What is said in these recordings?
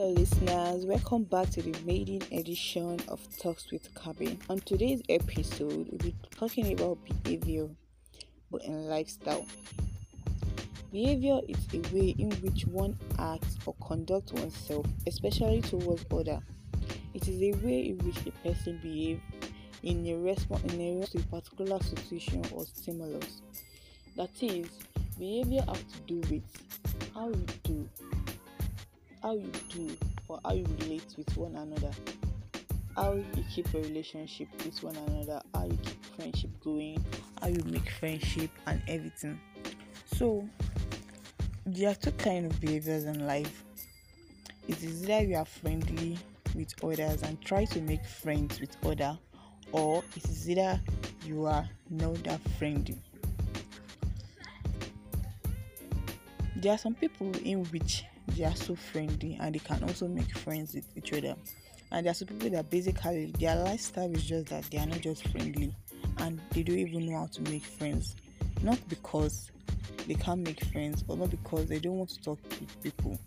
Hello, listeners. Welcome back to the maiden edition of Talks with Karbie. On today's episode, we'll be talking about behavior, but in lifestyle. Behavior is a way in which one acts or conducts oneself, especially towards other. It is a way in which a person behaves in a response in a response to a particular situation or stimulus. That is, behavior has to do with how we do how you do or how you relate with one another how you keep a relationship with one another how you keep friendship going how you make friendship and everything. So there are two kind of behaviors in life. It is either you are friendly with others and try to make friends with others or it is either you are not that friendly. There are some people in which they are so friendly and they can also make friends with each other. And there are some people that basically their lifestyle is just that they are not just friendly and they don't even know how to make friends. Not because they can't make friends or not because they don't want to talk with people,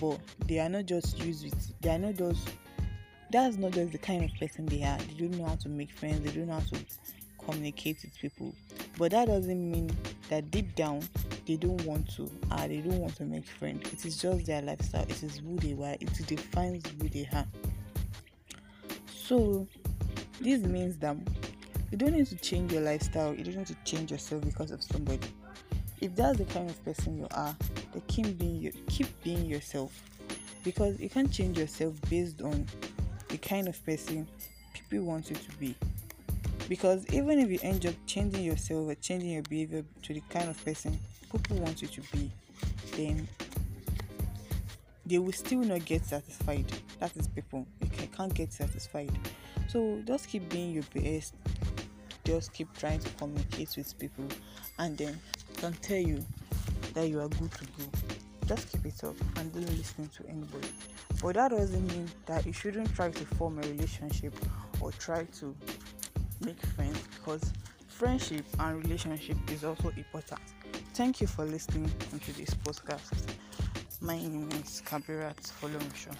but they are not just used with they are not just that's not just the kind of person they are. They don't know how to make friends, they don't know how to communicate with people. But that doesn't mean that deep down they don't want to uh, they don't want to make friends it is just their lifestyle. It is who they were. It defines who they are. So this means that you don't need to change your lifestyle. You don't need to change yourself because of somebody. If that's the kind of person you are then keep being you keep being yourself. Because you can't change yourself based on the kind of person people want you to be because even if you end up changing yourself or changing your behavior to the kind of person people want you to be, then they will still not get satisfied. That is people. You can, can't get satisfied. So just keep being your best. Just keep trying to communicate with people, and then can tell you that you are good to go. Just keep it up and don't listen to anybody. But that doesn't mean that you shouldn't try to form a relationship or try to make friends because friendship and relationship is also important. Thank you for listening to this podcast. My name is Kabirat Folomsho.